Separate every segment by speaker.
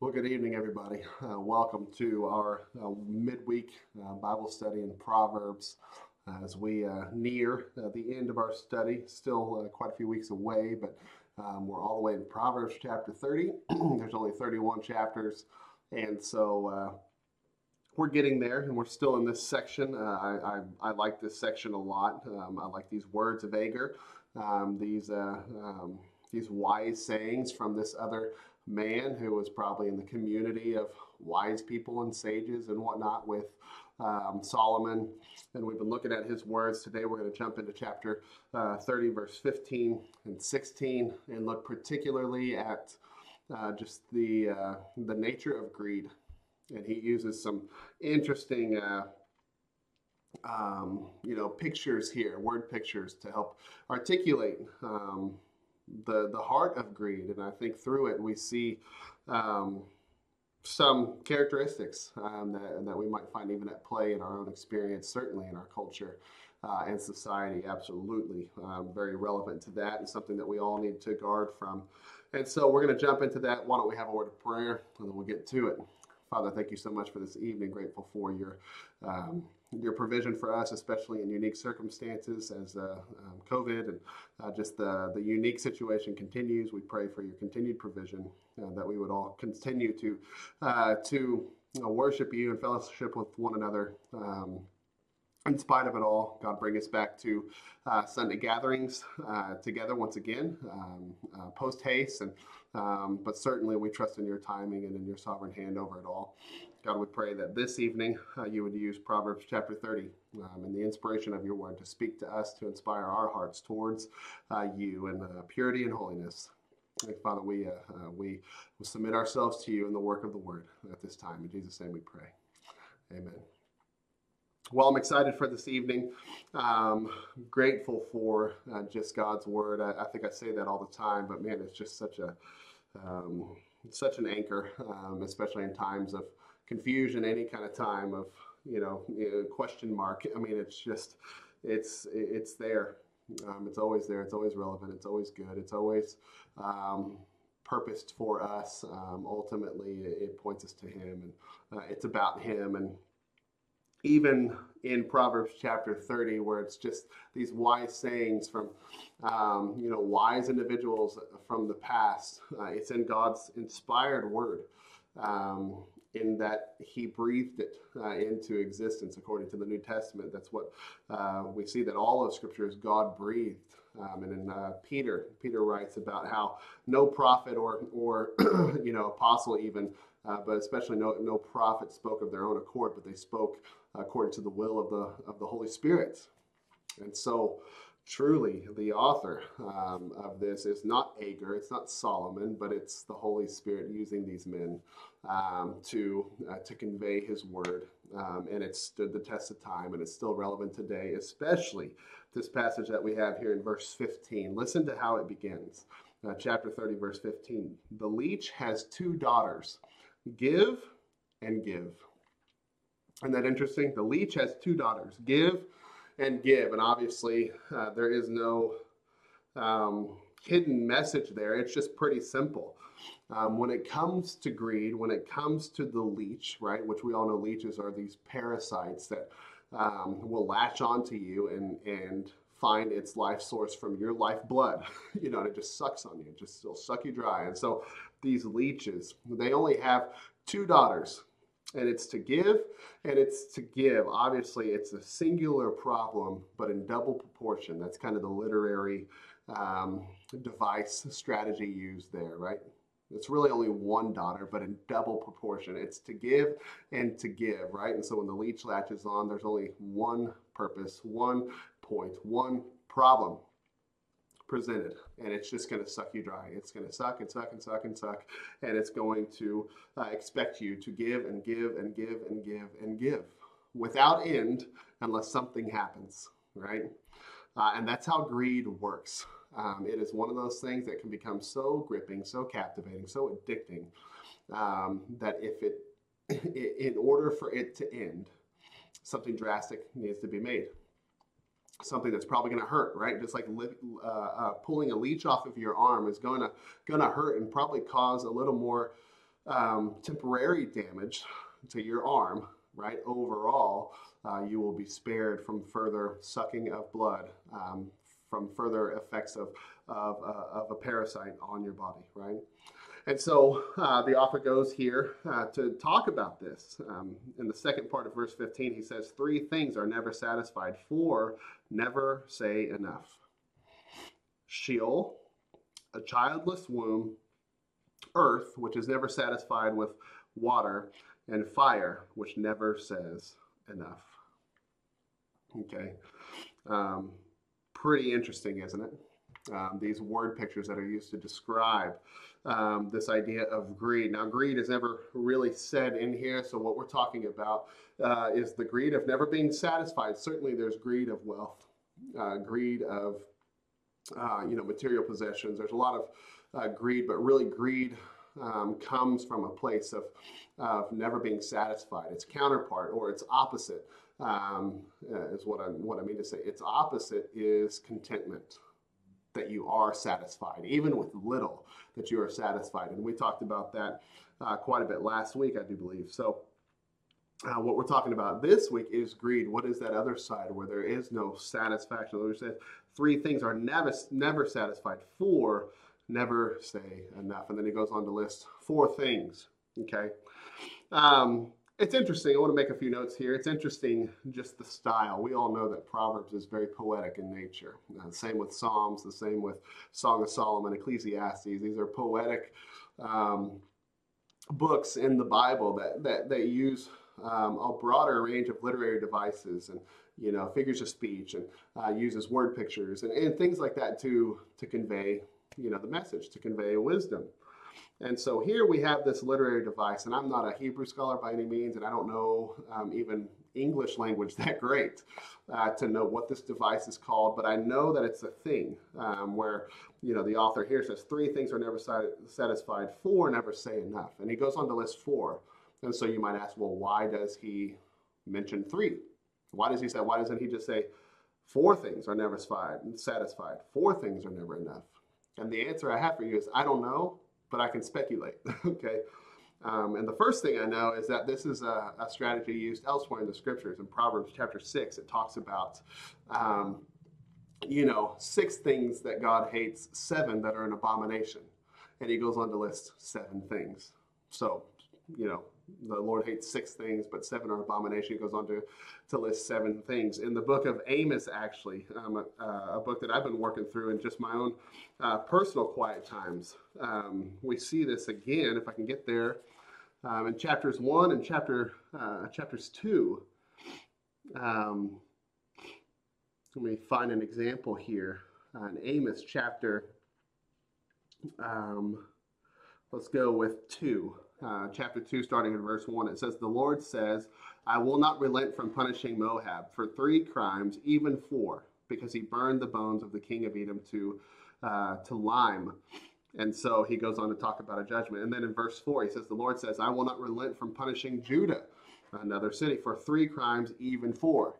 Speaker 1: Well, good evening, everybody. Uh, welcome to our uh, midweek uh, Bible study in Proverbs as we uh, near uh, the end of our study. Still uh, quite a few weeks away, but um, we're all the way in Proverbs chapter 30. There's only 31 chapters, and so we're getting there, and we're still in this section. I, I, I, like this section a lot. Um, I like these words of Agur, um, these um, these wise sayings from this other man who was probably in the community of wise people and sages and whatnot with um, Solomon. And we've been looking at his words. Today we're going to jump into chapter uh, 30, verse 15 and 16, and look particularly at uh, just the, uh, the nature of greed. And he uses some interesting uh, um, you know, pictures here, word pictures to help articulate um, the the heart of greed, and I think through it we see um, some characteristics um, that, that we might find even at play in our own experience, certainly in our culture uh, and society. Absolutely, um, very relevant to that, and something that we all need to guard from. And so we're going to jump into that. Why don't we have a word of prayer, and then we'll get to it. Father, thank you so much for this evening. Grateful for your um, your provision for us, especially in unique circumstances as uh, um, COVID and uh, just the, the unique situation continues. We pray for your continued provision uh, that we would all continue to uh, to worship you and fellowship with one another. Um, in spite of it all, God, bring us back to uh, Sunday gatherings uh, together once again, um, post haste, and um, but certainly we trust in your timing and in your sovereign hand over it all. God, we pray that this evening uh, you would use Proverbs chapter 30 um, and the inspiration of your word to speak to us, to inspire our hearts towards uh, you and uh, purity and holiness. And Father, we, uh, uh, we submit ourselves to you in the work of the word at this time. In Jesus' name we pray. Amen. Well, I'm excited for this evening. Um, grateful for uh, just God's word. I, I, think I say that all the time, but man, it's just such a um, such an anchor, um, especially in times of confusion, any kind of time of you know, question mark. I mean, it's just it's it's there. Um, it's always there. It's always relevant. It's always good. It's always um, purposed for us. Um, ultimately, it points us to Him, and uh, it's about Him. And even in Proverbs chapter 30, where it's just these wise sayings from, um, you know, wise individuals from the past, uh, it's in God's inspired word. Um, in that he breathed it uh, into existence according to the New Testament. That's what uh, we see that all of Scripture is God breathed. Um, and in uh, Peter, Peter writes about how no prophet or, or you know, apostle even, uh, but especially no, no prophet spoke of their own accord, but they spoke according to the will of the, of the Holy Spirit. And so, truly the author um, of this is not Agur, it's not Solomon, but it's the Holy Spirit using these men um, to uh, to convey His word, um, and it stood the test of time, and it's still relevant today, especially this passage that we have here in verse 15. Listen to how it begins, uh, chapter 30, verse 15. The leech has two daughters, give and give. Isn't that interesting? The leech has two daughters, give and give. And obviously, uh, there is no um, hidden message there. It's just pretty simple. Um, when it comes to greed, when it comes to the leech, right, which we all know leeches are these parasites that um, will latch onto you and, and find its life source from your lifeblood, you know, and it just sucks on you, it just will suck you dry. And so these leeches, they only have two daughters, and it's to give and it's to give. Obviously, it's a singular problem, but in double proportion. That's kind of the literary um, device strategy used there, right? It's really only one daughter, but in double proportion. It's to give and to give, right? And so when the leech latches on, there's only one purpose, one point, one problem presented and it's just going to suck you dry. It's going to suck and suck and suck and suck and it's going to uh, expect you to give and give and give and give and give without end unless something happens right? Uh, and that's how greed works. Um, it is one of those things that can become so gripping so captivating so addicting um, that if it in order for it to end something drastic needs to be made something that's probably going to hurt, right? Just like uh, uh, pulling a leech off of your arm is going to going to hurt and probably cause a little more um, temporary damage to your arm, right? Overall, uh, you will be spared from further sucking of blood, um, from further effects of, of, uh, of, a parasite on your body, right? And so uh, the author goes here uh, to talk about this. Um, in the second part of verse 15, he says, Three things are never satisfied, four never say enough Sheol, a childless womb, earth, which is never satisfied with water, and fire, which never says enough. Okay. Um, pretty interesting, isn't it? Um, these word pictures that are used to describe um, this idea of greed. Now, greed is never really said in here, so what we're talking about uh, is the greed of never being satisfied. Certainly, there's greed of wealth, uh, greed of uh, you know material possessions. There's a lot of uh, greed, but really, greed um, comes from a place of, of never being satisfied. Its counterpart or its opposite um, uh, is what I what I mean to say. Its opposite is contentment. That you are satisfied, even with little, that you are satisfied, and we talked about that uh, quite a bit last week, I do believe. So. Uh, what we're talking about this week is greed. What is that other side where there is no satisfaction? We said three things are never never satisfied. Four never say enough. And then he goes on to list four things. Okay. Um, it's interesting. I want to make a few notes here. It's interesting just the style. We all know that Proverbs is very poetic in nature. Uh, same with Psalms, the same with Song of Solomon, Ecclesiastes. These are poetic um, books in the Bible that, that, that use um, a broader range of literary devices and you know figures of speech and uh, uses word pictures and, and things like that to to convey you know, the message, to convey wisdom. And so here we have this literary device, and I'm not a Hebrew scholar by any means, and I don't know um, even English language that great uh, to know what this device is called, but I know that it's a thing um, where, you know, the author here says three things are never satisfied, four never say enough. And he goes on to list four. And so you might ask, well, why does he mention three? Why does he say, why doesn't he just say four things are never satisfied, four things are never enough? And the answer I have for you is I don't know, but I can speculate. okay. Um, and the first thing I know is that this is a, a, strategy used elsewhere in the scriptures. In Proverbs chapter 6, it talks about, um, you know, six things that God hates, seven that are an abomination. And he goes on to list seven things. So, you know, the Lord hates six things, but seven are abomination. He goes on to, to list seven things. In the book of Amos, actually, um, a, a, book that I've been working through in just my own uh, personal quiet times, um, we see this again, if I can get there, um, in chapters one and chapter uh, chapters two. Um, let me find an example here. Uh, in Amos chapter, um, let's go with two uh, chapter 2, starting in verse 1, it says, The Lord says, I will not relent from punishing Moab for three crimes, even four, because he burned the bones of the king of Edom to, uh, to lime. And so he goes on to talk about a judgment. And then in verse 4, he says, The Lord says, I will not relent from punishing Judah, another city, for three crimes, even four.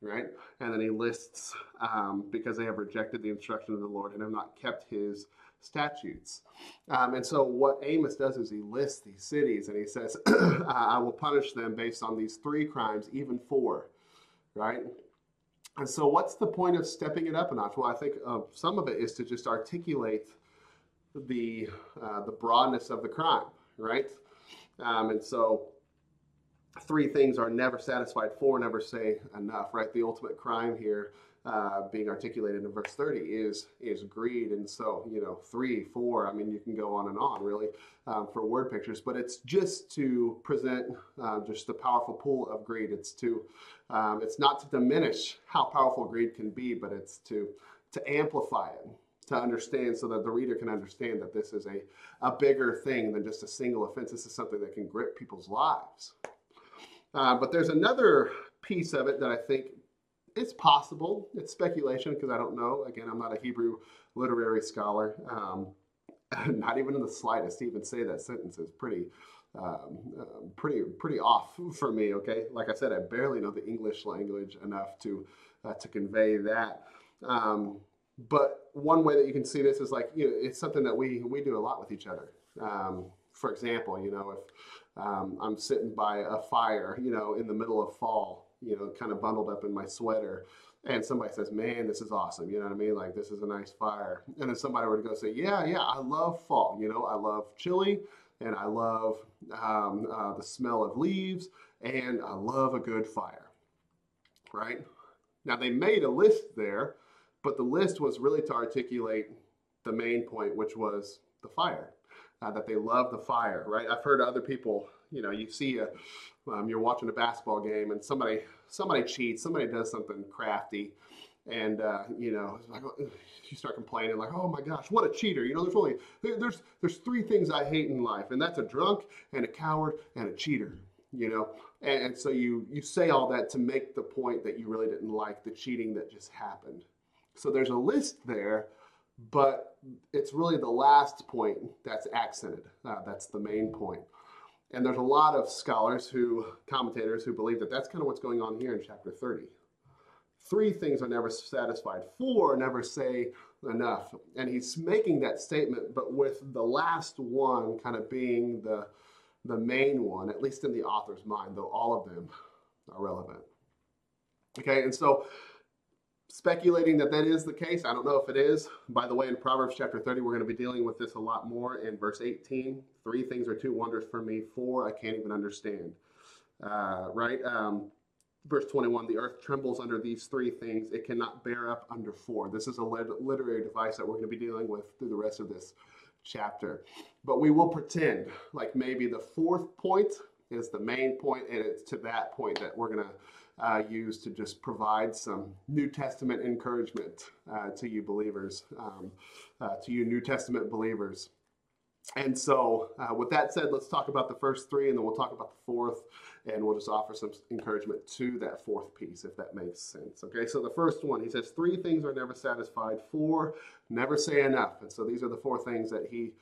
Speaker 1: Right? And then he lists, um, because they have rejected the instruction of the Lord and have not kept his statutes. Um, and so what Amos does is he lists these cities and he says, I will punish them based on these three crimes, even four, right? And so what's the point of stepping it up a notch? Well, I think uh, some of it is to just articulate the, uh, the broadness of the crime, right? Um, and so three things are never satisfied, four never say enough, right? The ultimate crime here uh, being articulated in verse 30 is is greed. And so you know three four i mean you can go on and on really um, for word pictures but it's just to present uh, just the powerful pool of greed. It's to um, it's not to diminish how powerful greed can be but it's to to amplify it to understand so that the reader can understand that this is a, a bigger thing than just a single offense. This is something that can grip people's lives. Uh, but there's another piece of it that i think it's possible. It's speculation because I don't know. Again, I'm not a Hebrew literary scholar. Um, not even in the slightest to even say that sentence is pretty, um, uh, pretty, pretty off for me. Okay, like I said, I barely know the English language enough to uh, to convey that. Um, but one way that you can see this is like you know, it's something that we we do a lot with each other. Um, for example, you know, if um, I'm sitting by a fire, you know, in the middle of fall, you know, kind of bundled up in my sweater, and somebody says, "Man, this is awesome," you know what I mean? Like this is a nice fire, and then somebody were to go say, "Yeah, yeah, I love fall. You know, I love chili, and I love um, uh, the smell of leaves, and I love a good fire." Right? Now they made a list there, but the list was really to articulate the main point, which was the fire uh, that they love the fire, right? I've heard other people, you know, you see a, um, you're watching a basketball game and somebody somebody cheats, somebody does something crafty, and uh, you know, like you start complaining like, oh my gosh, what a cheater! You know, there's only there's there's three things I hate in life, and that's a drunk and a coward and a cheater. You know, and, and so you you say all that to make the point that you really didn't like the cheating that just happened. So there's a list there but it's really the last point that's accented. Uh, that's the main point. And there's a lot of scholars who, commentators, who believe that that's kind of what's going on here in chapter 30. Three things are never satisfied, four never say enough. And he's making that statement, but with the last one kind of being the, the main one, at least in the author's mind, though all of them are relevant. Okay, and so speculating that that is the case. I don't know if it is. By the way, in Proverbs chapter 30, we're going to be dealing with this a lot more. In verse 18, three things are too wondrous for me, four I can't even understand. Uh, right? Um, verse 21 the earth trembles under these three things, it cannot bear up under four. This is a literary device that we're going to be dealing with through the rest of this chapter. But we will pretend like maybe the fourth point is the main point, and it's to that point that we're going to uh, used to just provide some New Testament encouragement uh, to you believers, um, uh, to you New Testament believers. And so, uh, with that said, let's talk about the first three, and then we'll talk about the fourth, and we'll just offer some encouragement to that fourth piece, if that makes sense. Okay, so the first one, he says, Three things are never satisfied, four never say enough. And so, these are the four things that he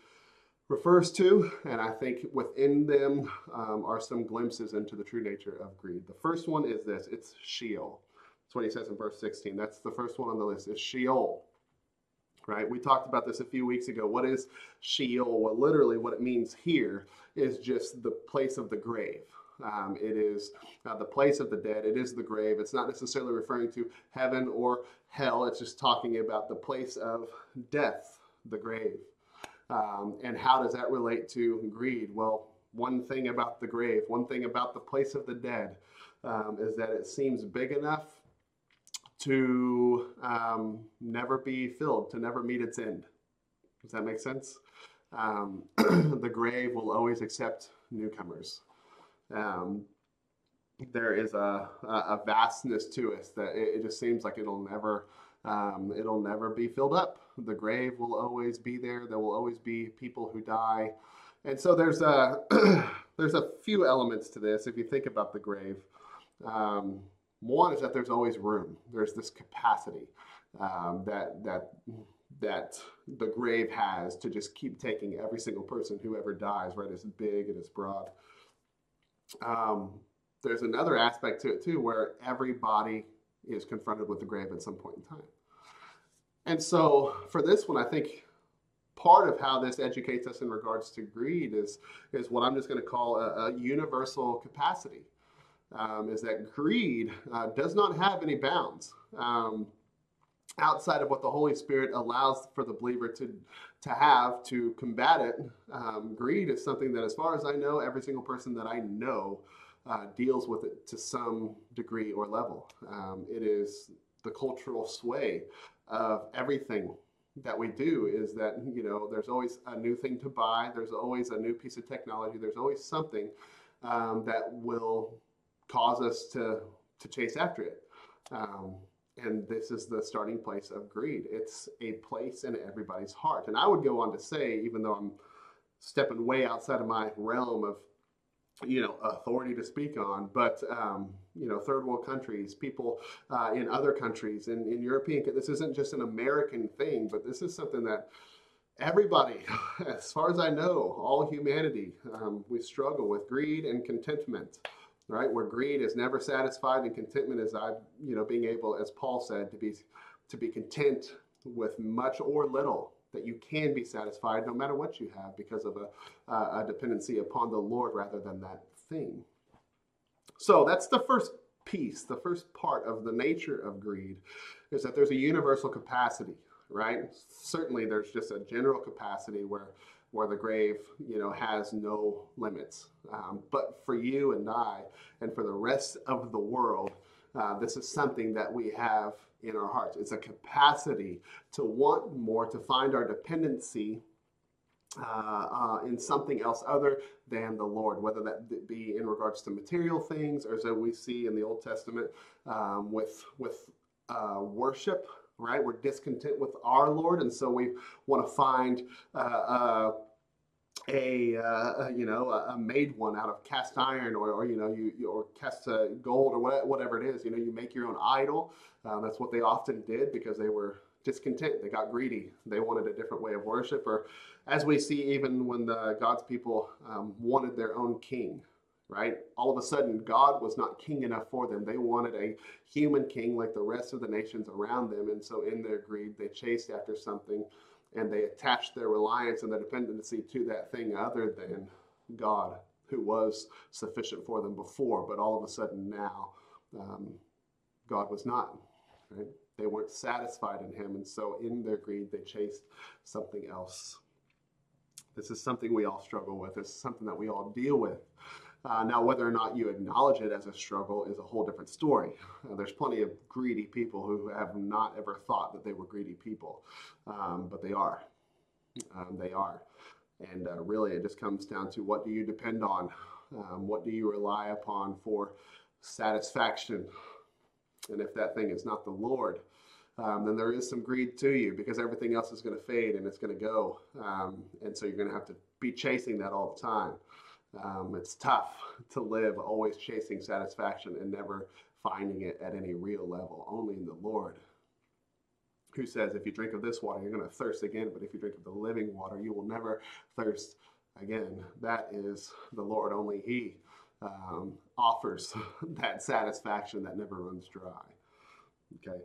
Speaker 1: refers to, and I think within them um, are some glimpses into the true nature of greed. The first one is this it's Sheol. That's what he says in verse 16. That's the first one on the list, is Sheol. Right? We talked about this a few weeks ago. What is Sheol? Well, literally, what it means here is just the place of the grave. Um, it is uh, the place of the dead. It is the grave. It's not necessarily referring to heaven or hell. It's just talking about the place of death, the grave. Um, and how does that relate to greed? Well, one thing about the grave, one thing about the place of the dead, um, is that it seems big enough to um, never be filled, to never meet its end. Does that make sense? Um, the grave will always accept newcomers. Um, there is a, a, vastness to us that it, it just seems like it'll never um, it'll never be filled up. The grave will always be there. There will always be people who die. And so there's a there's a few elements to this. If you think about the grave, um, one is that there's always room. There's this capacity um, that that that the grave has to just keep taking every single person who ever dies. Right? It's big and it's broad. Um, there's another aspect to it too, where everybody is confronted with the grave at some point in time. And so for this one, I think part of how this educates us in regards to greed is, is what I'm just going to call a, a universal capacity. Um, is that greed uh, does not have any bounds um, outside of what the Holy Spirit allows for the believer to, to have to combat it. Um, greed is something that, as far as I know, every single person that I know uh, deals with it to some degree or level. Um, it is the cultural sway of everything that we do is that you know there's always a new thing to buy. There's always a new piece of technology. There's always something um, that will cause us to to chase after it. Um, and this is the starting place of greed. It's a place in everybody's heart. And i would go on to say even though i'm stepping way outside of my realm of you know authority to speak on but um, you know third world countries people uh, in other countries in, in european this isn't just an american thing but this is something that everybody as far as i know all humanity um, we struggle with greed and contentment right where greed is never satisfied and contentment is i you know being able as paul said to be to be content with much or little that you can be satisfied no matter what you have because of a, a dependency upon the Lord rather than that thing. So that's the first piece, the first part of the nature of greed is that there's a universal capacity, right? Certainly there's just a general capacity where where the grave, you know, has no limits. Um, but for you and I, and for the rest of the world, uh, this is something that we have in our hearts. It's a capacity to want more, to find our dependency uh, uh, in something else other than the Lord, whether that be in regards to material things, or as we see in the Old Testament um, with with uh, worship. Right, we're discontent with our Lord, and so we want to find uh, uh, a uh, you know a, made one out of cast iron or, or you know you or cast gold or whatever it is. You know, you make your own idol. that's what they often did because they were discontent. They got greedy. They wanted a different way of worship. Or as we see, even when the God's people um, wanted their own king, right? All of a sudden, God was not king enough for them. They wanted a human king like the rest of the nations around them. And so, in their greed, they chased after something and they attached their reliance and their dependency to that thing other than God, who was sufficient for them before. But all of a sudden, now, um, God was not, right? They weren't satisfied in him, and so in their greed, they chased something else. This is something we all struggle with. This is something that we all deal with. Uh, now, whether or not you acknowledge it as a struggle is a whole different story. Uh, there's plenty of greedy people who have not ever thought that they were greedy people, um, but they are. Um, they are. And uh, really, it just comes down to what do you depend on? Um, what do you rely upon for satisfaction? And if that thing is not the Lord, um, then there is some greed to you because everything else is going to fade and it's going to go. Um, and so you're going to have to be chasing that all the time. Um, it's tough to live always chasing satisfaction and never finding it at any real level, only in the Lord. Who says, if you drink of this water, you're going to thirst again, but if you drink of the living water, you will never thirst again. That is the Lord. Only He um, offers that satisfaction that never runs dry. Okay.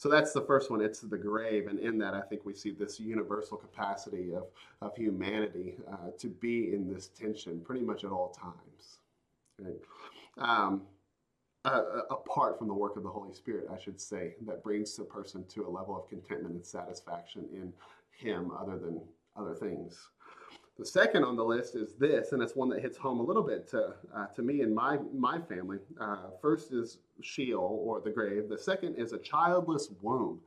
Speaker 1: So that's the first one. It's the grave. And in that, I think we see this universal capacity of, of humanity uh, to be in this tension pretty much at all times. Um, uh, apart from the work of the Holy Spirit, I should say, that brings the person to a level of contentment and satisfaction in Him other than other things. The second on the list is this, and it's one that hits home a little bit to, uh, to me and my, my family. Uh, first is Sheol, or the grave. The second is a childless womb.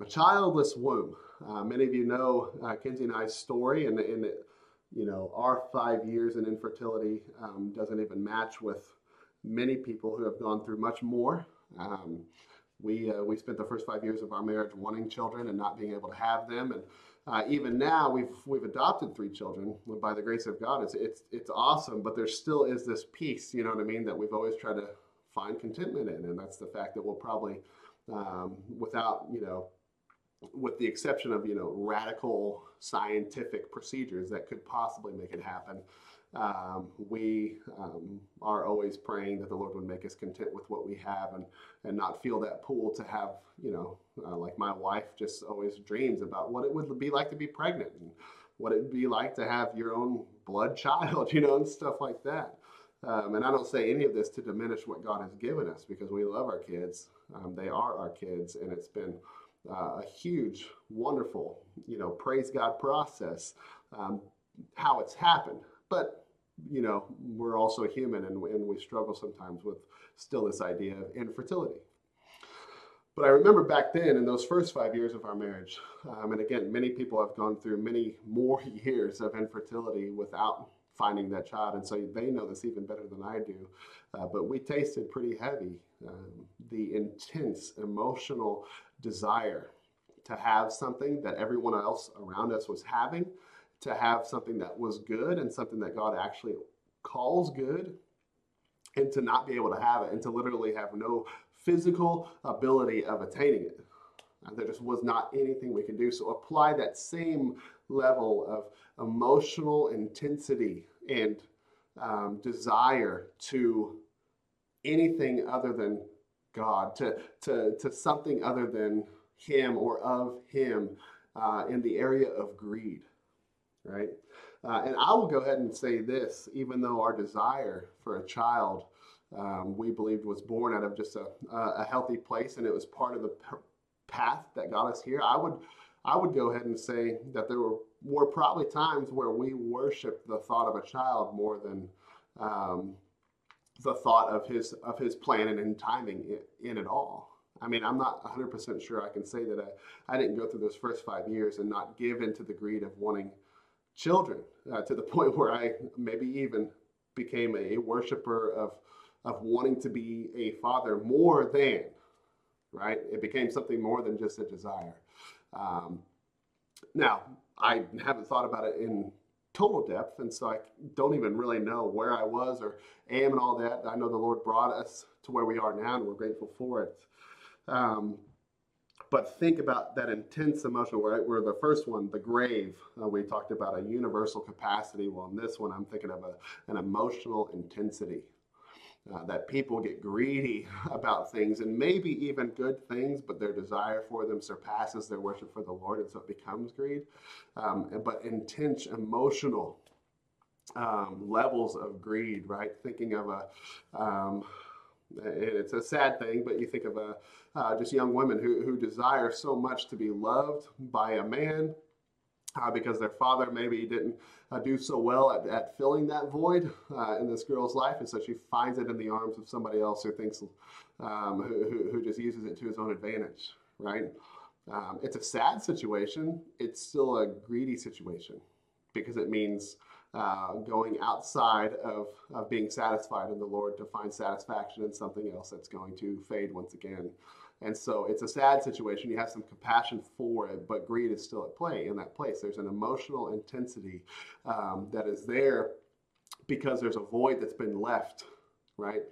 Speaker 1: A childless womb. Uh, many of you know uh, Kenzie and I's story, and, and it, you know, our five years in infertility um, doesn't even match with many people who have gone through much more. Um, we, uh, we spent the first five years of our marriage wanting children and not being able to have them. And uh, even now, we've we've adopted three children by the grace of God. It's it's it's awesome, but there still is this piece, you know what I mean, that we've always tried to find contentment in, and that's the fact that we'll probably, um, without you know, with the exception of you know radical scientific procedures that could possibly make it happen, um, we um, are always praying that the Lord would make us content with what we have and, and not feel that pull to have, you know, uh, like my wife just always dreams about what it would be like to be pregnant and what it would be like to have your own blood child, you know, and stuff like that. Um, and I don't say any of this to diminish what God has given us because we love our kids. Um, they are our kids, and it's been uh, a huge, wonderful, you know, praise God process um, how it's happened. But you know, we're also human and, and we struggle sometimes with still this idea of infertility. But I remember back then in those first five years of our marriage, um, and again, many people have gone through many more years of infertility without finding that child, and so they know this even better than I do. Uh, but we tasted pretty heavy um, the intense emotional desire to have something that everyone else around us was having to have something that was good and something that God actually calls good and to not be able to have it and to literally have no physical ability of attaining it. And there just was not anything we could do. So apply that same level of emotional intensity and um, desire to anything other than God, to, to, to something other than Him or of Him uh, in the area of greed, right? Uh, and I will go ahead and say this even though our desire for a child um, we believed was born out of just a, a healthy place and it was part of the path that got us here, I would, I would go ahead and say that there were, were probably times where we worshiped the thought of a child more than um, the thought of his of his planning and timing in, in it all. I mean, I'm not 100% sure I can say that I, I didn't go through those first five years and not give into the greed of wanting children uh, to the point where I maybe even became a worshiper of, of wanting to be a father more than, right? It became something more than just a desire. Um, now, I haven't thought about it in total depth, and so I don't even really know where I was or am and all that. I know the Lord brought us to where we are now, and we're grateful for it. Um, but think about that intense emotion, right? Where the first one, the grave, uh, we talked about a universal capacity. Well, in this one, I'm thinking of a, an emotional intensity. Uh, that people get greedy about things and maybe even good things, but their desire for them surpasses their worship for the Lord, and so it becomes greed. Um, but intense emotional um, levels of greed, right? Thinking of a, um, it's a sad thing, but you think of a uh, just young women who, who desire so much to be loved by a man uh, because their father maybe didn't uh, do so well at, at filling that void uh, in this girl's life, and so she finds it in the arms of somebody else who thinks, um, who, who, who, just uses it to his own advantage, right? Um, it's a sad situation. It's still a greedy situation because it means uh, going outside of, of being satisfied in the Lord to find satisfaction in something else that's going to fade once again. And so it's a sad situation. You have some compassion for it, but greed is still at play in that place. There's an emotional intensity um, that is there because there's a void that's been left, right?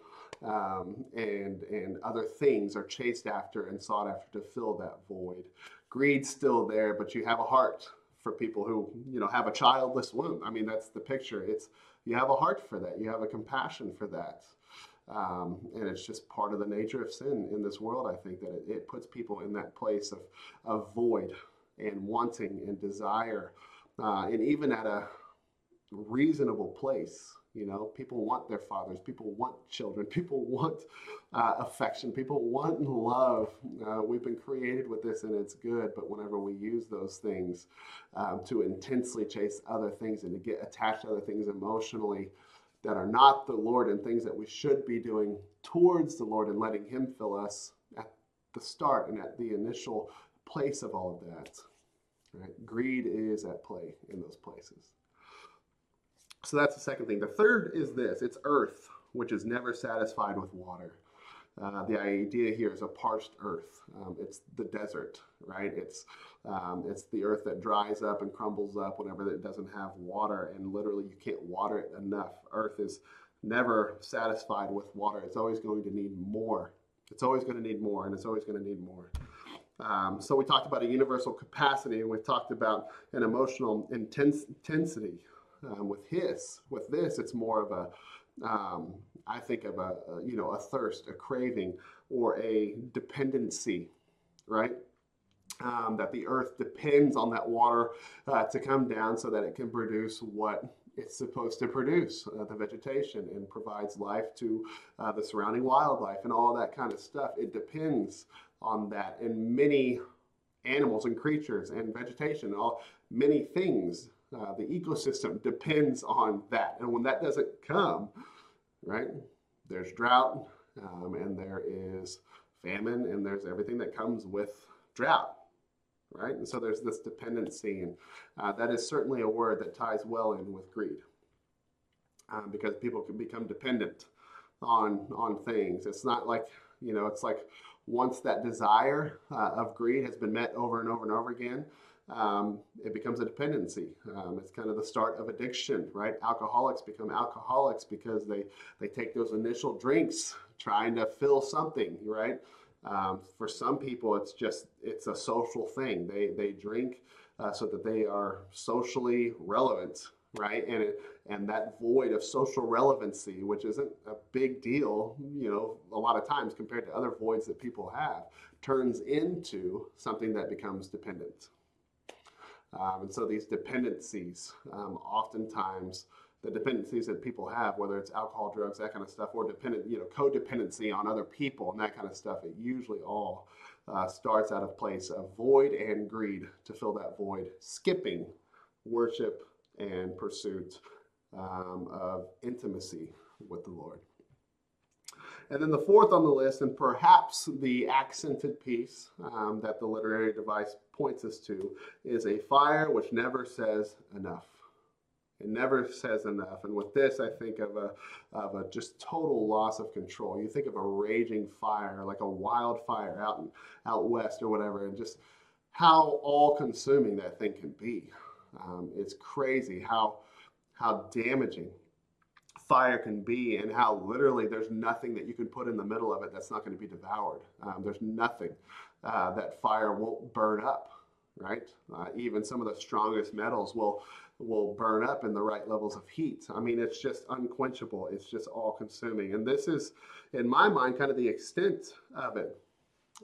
Speaker 1: Um, and and other things are chased after and sought after to fill that void. Greed's still there, but you have a heart for people who you know have a childless womb. I mean, that's the picture. It's you have a heart for that. You have a compassion for that. Um, and it's just part of the nature of sin in this world. I think that it, it puts people in that place of, of void and wanting and desire, uh, and even at a reasonable place. You know, people want their fathers, people want children, people want uh, affection, people want love. Uh, we've been created with this and it's good, but whenever we use those things um, to intensely chase other things and to get attached to other things emotionally, that are not the Lord and things that we should be doing towards the Lord and letting Him fill us at the start and at the initial place of all of that. Right? Greed is at play in those places. So that's the second thing. The third is this it's earth, which is never satisfied with water. Uh, the idea here is a parched earth. Um, it's the desert, right? It's um, it's the earth that dries up and crumbles up whenever it doesn't have water, and literally you can't water it enough. Earth is never satisfied with water. It's always going to need more. It's always going to need more, and it's always going to need more. Um, so we talked about a universal capacity, and we talked about an emotional intense, intensity. Um, with his, with this, it's more of a um, I think of a, a, you know a thirst, a craving, or a dependency, right? Um, that the earth depends on that water uh, to come down so that it can produce what it's supposed to produce, uh, the vegetation, and provides life to uh, the surrounding wildlife and all that kind of stuff. It depends on that, and many animals and creatures and vegetation, all many things. Uh, the ecosystem depends on that, and when that doesn't come, right? There's drought, um, and there is famine, and there's everything that comes with drought, right? And so there's this dependency, and uh, that is certainly a word that ties well in with greed, um, because people can become dependent on on things. It's not like you know, it's like once that desire uh, of greed has been met over and over and over again, um, it becomes a dependency. Um, it's kind of the start of addiction, right? Alcoholics become alcoholics because they, they take those initial drinks trying to fill something, right? Um, for some people, it's just, it's a social thing. They, they drink uh, so that they are socially relevant, right? And, it, and that void of social relevancy, which isn't a big deal, you know, a lot of times compared to other voids that people have, turns into something that becomes dependent. Um, and so these dependencies, um, oftentimes, the dependencies that people have, whether it's alcohol, drugs, that kind of stuff, or dependent, you know, codependency on other people and that kind of stuff, it usually all uh, starts out of place of void and greed to fill that void, skipping worship and pursuit um, of intimacy with the Lord. And then the fourth on the list, and perhaps the accented piece um, that the literary device points us to, is a fire which never says enough. It never says enough. And with this, I think of a, of a just total loss of control. You think of a raging fire, like a wildfire out, in, out west or whatever, and just how all consuming that thing can be. Um, it's crazy how, how damaging fire can be and how literally there's nothing that you can put in the middle of it that's not going to be devoured. Um, there's nothing uh, that fire won't burn up, right? Uh, even some of the strongest metals will will burn up in the right levels of heat. I mean, it's just unquenchable. It's just all consuming. And this is, in my mind, kind of the extent of it.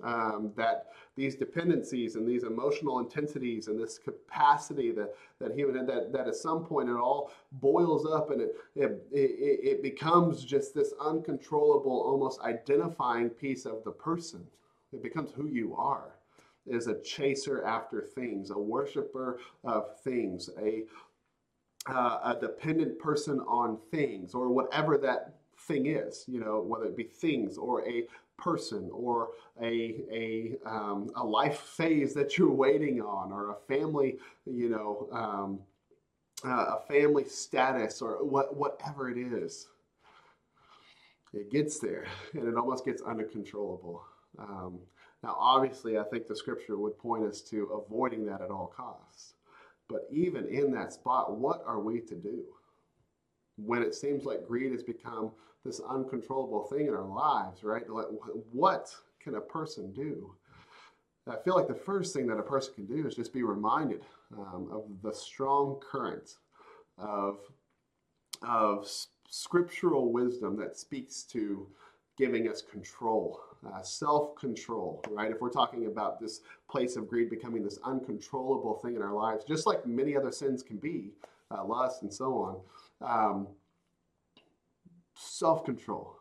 Speaker 1: Um, that these dependencies and these emotional intensities and this capacity that that human that that at some point it all boils up and it it, it, it becomes just this uncontrollable, almost identifying piece of the person. It becomes who you are is a chaser after things, a worshiper of things, a uh, a dependent person on things or whatever that thing is, you know, whether it be things or a person or a, a, um, a life phase that you're waiting on or a family, you know, um, uh, a family status or what, whatever it is. It gets there and it almost gets uncontrollable. Um, now, obviously, I think the scripture would point us to avoiding that at all costs. But even in that spot, what are we to do? When it seems like greed has become this uncontrollable thing in our lives, right? Like, What can a person do? I feel like the first thing that a person can do is just be reminded um, of the strong current of, of scriptural wisdom that speaks to giving us control uh, self control, right? If we're talking about this place of greed becoming this uncontrollable thing in our lives, just like many other sins can be, uh, lust and so on, um, self control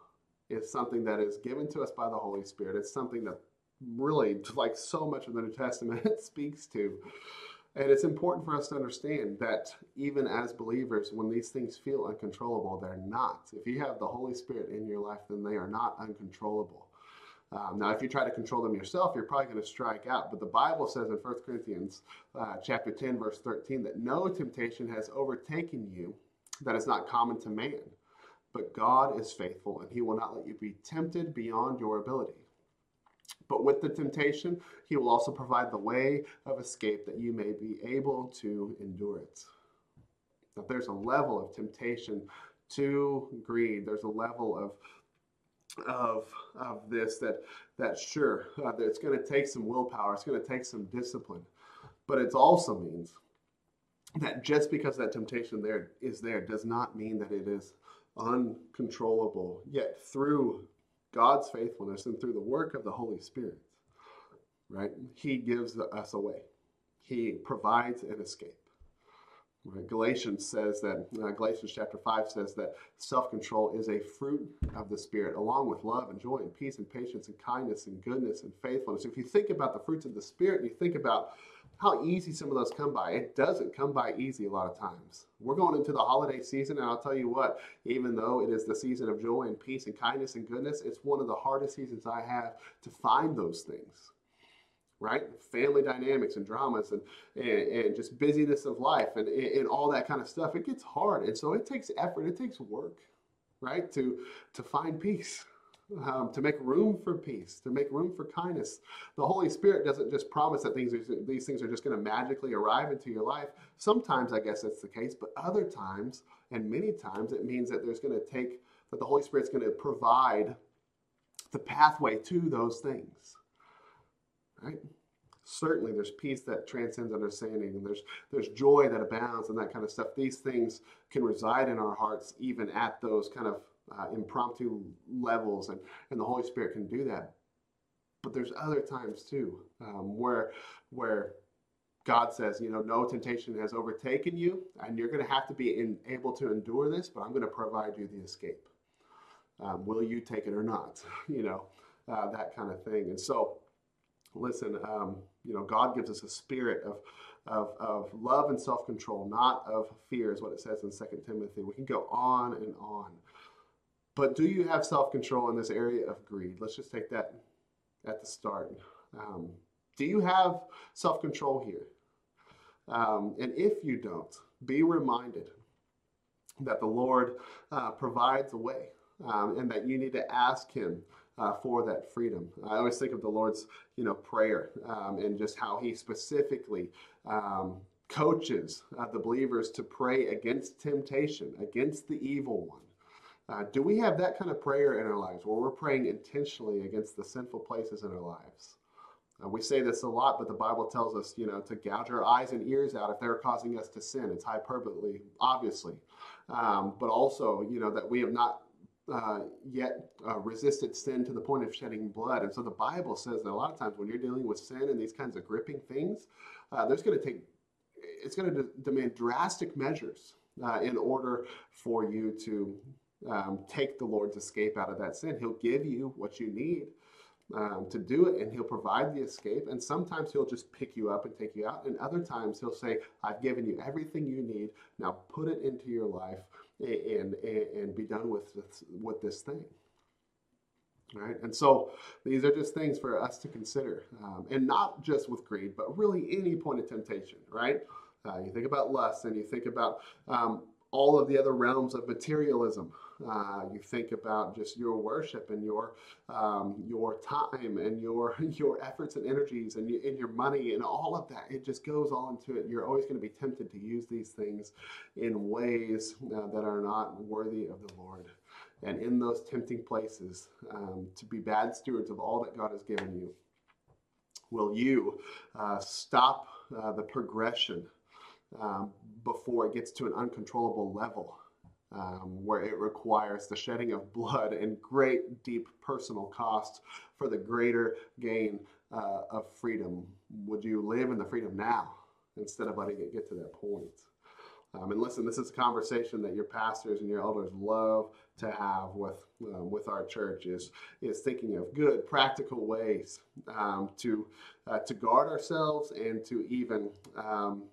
Speaker 1: is something that is given to us by the Holy Spirit. It's something that really, like so much of the New Testament, speaks to. And it's important for us to understand that even as believers, when these things feel uncontrollable, they're not. If you have the Holy Spirit in your life, then they are not uncontrollable. Um, now, if you try to control them yourself, you're probably going to strike out. But the Bible says in 1 Corinthians uh, chapter 10, verse 13, that no temptation has overtaken you that is not common to man. But God is faithful, and he will not let you be tempted beyond your ability. But with the temptation, he will also provide the way of escape that you may be able to endure it. Now, there's a level of temptation to greed, there's a level of of of this that that sure uh, that it's going to take some willpower it's going to take some discipline but it also means that just because that temptation there is there does not mean that it is uncontrollable yet through god's faithfulness and through the work of the holy spirit right he gives us a way he provides an escape? Galatians says that, uh, Galatians chapter 5 says that self control is a fruit of the Spirit, along with love and joy and peace and patience and kindness and goodness and faithfulness. If you think about the fruits of the Spirit and you think about how easy some of those come by, it doesn't come by easy a lot of times. We're going into the holiday season, and I'll tell you what, even though it is the season of joy and peace and kindness and goodness, it's one of the hardest seasons I have to find those things right? Family dynamics and dramas and, and, and just busyness of life and, and all that kind of stuff. It gets hard. And so it takes effort, it takes work, right? To, to find peace. Um, to make room for peace, to make room for kindness. The Holy Spirit doesn't just promise that things these things are just going to magically arrive into your life. Sometimes I guess that's the case, but other times, and many times, it means that there's going to take that the Holy Spirit's going to provide the pathway to those things right? Certainly, there's peace that transcends understanding, and there's there's joy that abounds, and that kind of stuff. These things can reside in our hearts, even at those kind of uh, impromptu levels, and and the Holy Spirit can do that. But there's other times too, um, where where God says, you know, no temptation has overtaken you, and you're going to have to be in, able to endure this, but I'm going to provide you the escape. Um, will you take it or not? You know, uh, that kind of thing. And so, listen, um, you know, God gives us a spirit of, of, of love and self control, not of fear, is what it says in Second Timothy. We can go on and on. But do you have self control in this area of greed? Let's just take that at the start. Um, do you have self control here? Um, and if you don't, be reminded that the Lord uh, provides a way um, and that you need to ask Him uh, for that freedom. I always think of the Lord's, you know, prayer um, and just how He specifically um, coaches uh, the believers to pray against temptation, against the evil one. Uh, do we have that kind of prayer in our lives where we're praying intentionally against the sinful places in our lives? Uh, we say this a lot, but the Bible tells us, you know, to gouge our eyes and ears out if they're causing us to sin. It's hyperbole, obviously, um, but also, you know, that we have not uh, yet uh, resisted sin to the point of shedding blood. And so the Bible says that a lot of times when you're dealing with sin and these kinds of gripping things, uh, there's going to take, it's going to de- demand drastic measures uh, in order for you to um, take the Lord's escape out of that sin. He'll give you what you need. Um, to do it, and he'll provide the escape. And sometimes he'll just pick you up and take you out, and other times he'll say, I've given you everything you need. Now put it into your life and, and, and be done with this, with this thing. Right? And so these are just things for us to consider. Um, and not just with greed, but really any point of temptation, right? Uh, you think about lust and you think about um, all of the other realms of materialism. Uh, you think about just your worship and your um, your time and your your efforts and energies and, you, and your money and all of that. It just goes all into it. You're always going to be tempted to use these things in ways uh, that are not worthy of the Lord. And in those tempting places, um, to be bad stewards of all that God has given you. Will you uh, stop uh, the progression um, before it gets to an uncontrollable level um, where it requires the shedding of blood and great, deep personal cost for the greater gain uh, of freedom? Would you live in the freedom now instead of letting it get to that point? Um, and listen, this is a conversation that your pastors and your elders love to have with um, with our church is is thinking of good practical ways um, to uh, to guard ourselves and to even um,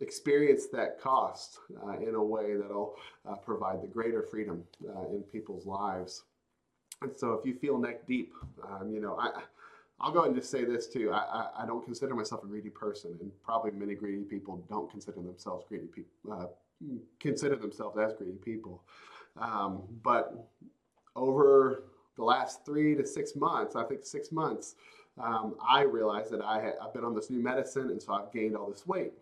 Speaker 1: experience that cost uh, in a way that'll uh, provide the greater freedom uh, in people's lives. And so, if you feel neck deep, um, you know, I, I'll go ahead and just say this too. I, I, I, don't consider myself a greedy person, and probably many greedy people don't consider themselves greedy people. Uh, consider themselves as greedy people. Um, but over the last three to six months, I think six months, um, I realized that I had, I've been on this new medicine, and so I've gained all this weight.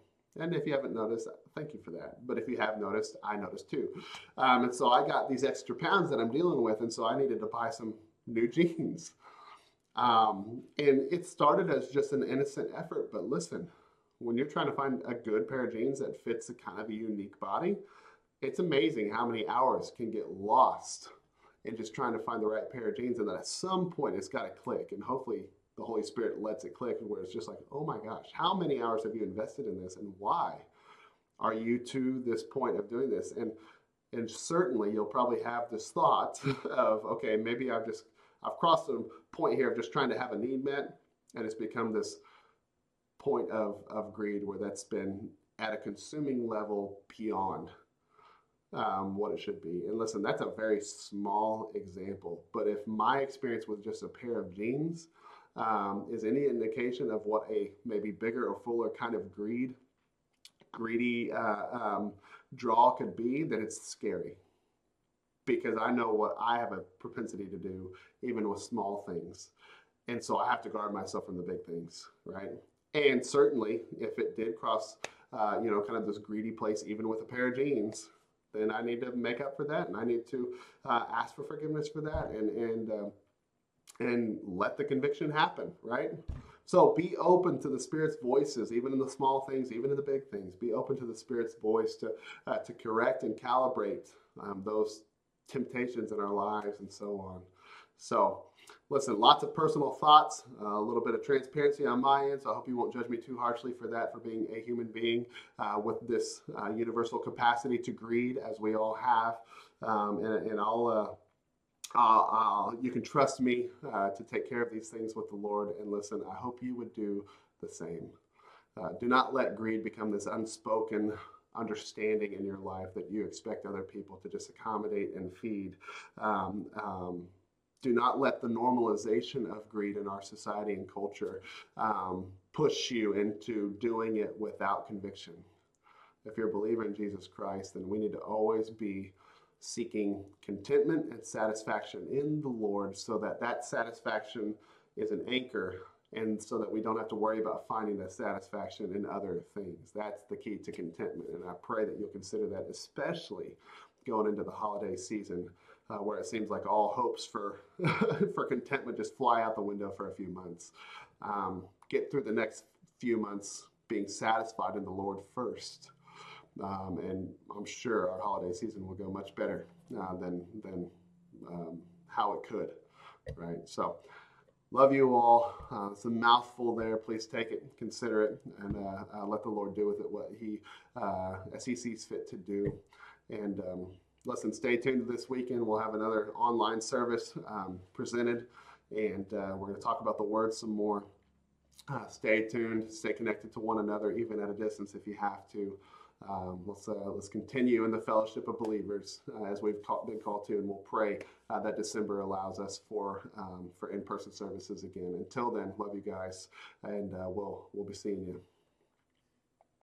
Speaker 1: And if you haven't noticed, thank you for that. But if you have noticed, I noticed too. Um, and so I got these extra pounds that I'm dealing with, and so I needed to buy some new jeans. Um, and it started as just an innocent effort, but listen, when you're trying to find a good pair of jeans that fits a kind of a unique body, it's amazing how many hours can get lost in just trying to find the right pair of jeans. And then at some point, it's got to click, and hopefully the Holy Spirit lets it click where it's just like, oh my gosh, how many hours have you invested in this and why are you to this point of doing this? And and certainly you'll probably have this thought of, okay, maybe I've just I've crossed a point here of just trying to have a need met, and it's become this point of, of greed where that's been at a consuming level beyond um, what it should be. And listen, that's a very small example. But if my experience with just a pair of jeans um, is any indication of what a maybe bigger or fuller kind of greed, greedy uh, um, draw could be, then it's scary. Because I know what I have a propensity to do, even with small things. And so I have to guard myself from the big things, right? And certainly, if it did cross, uh, you know, kind of this greedy place, even with a pair of jeans, then I need to make up for that, and I need to uh, ask for forgiveness for that, and and uh, and let the conviction happen, right? So be open to the Spirit's voices, even in the small things, even in the big things. Be open to the Spirit's voice to, uh, to correct and calibrate um, those temptations in our lives and so on. So, listen, lots of personal thoughts, uh, a little bit of transparency on my end. So I hope you won't judge me too harshly for that, for being a human being uh, with this uh, universal capacity to greed, as we all have. Um, and, and I'll. You can trust me uh, to take care of these things with the Lord. And listen, I hope you would do the same. Uh, do not let greed become this unspoken understanding in your life that you expect other people to just accommodate and feed. Um, um, do not let the normalization of greed in our society and culture um, push you into doing it without conviction. If you're a believer in Jesus Christ, then we need to always be seeking contentment and satisfaction in the Lord so that that satisfaction is an anchor and so that we don't have to worry about finding that satisfaction in other things. That's the key to contentment. And I pray that you'll consider that, especially going into the holiday season uh, where it seems like all hopes for for contentment just fly out the window for a few months. Um, get through the next few months being satisfied in the Lord first, um, and I'm sure our holiday season will go much better uh, than than um, how it could. Right, so. Love you all. Uh, it's a mouthful there. Please take it, consider it, and uh, uh, let the Lord do with it what He, uh, as He sees fit to do. And um, listen, stay tuned this weekend. We'll have another online service um, presented, and uh, we're going to talk about the Word some more. Stay tuned, stay connected to one another, even at a distance if you have to. Um, let's uh, let's continue in the fellowship of believers uh, as we've been called to, and we'll pray uh, that December allows us for um, for in-person services again. Until then, love you guys, and uh, we'll we'll be seeing you.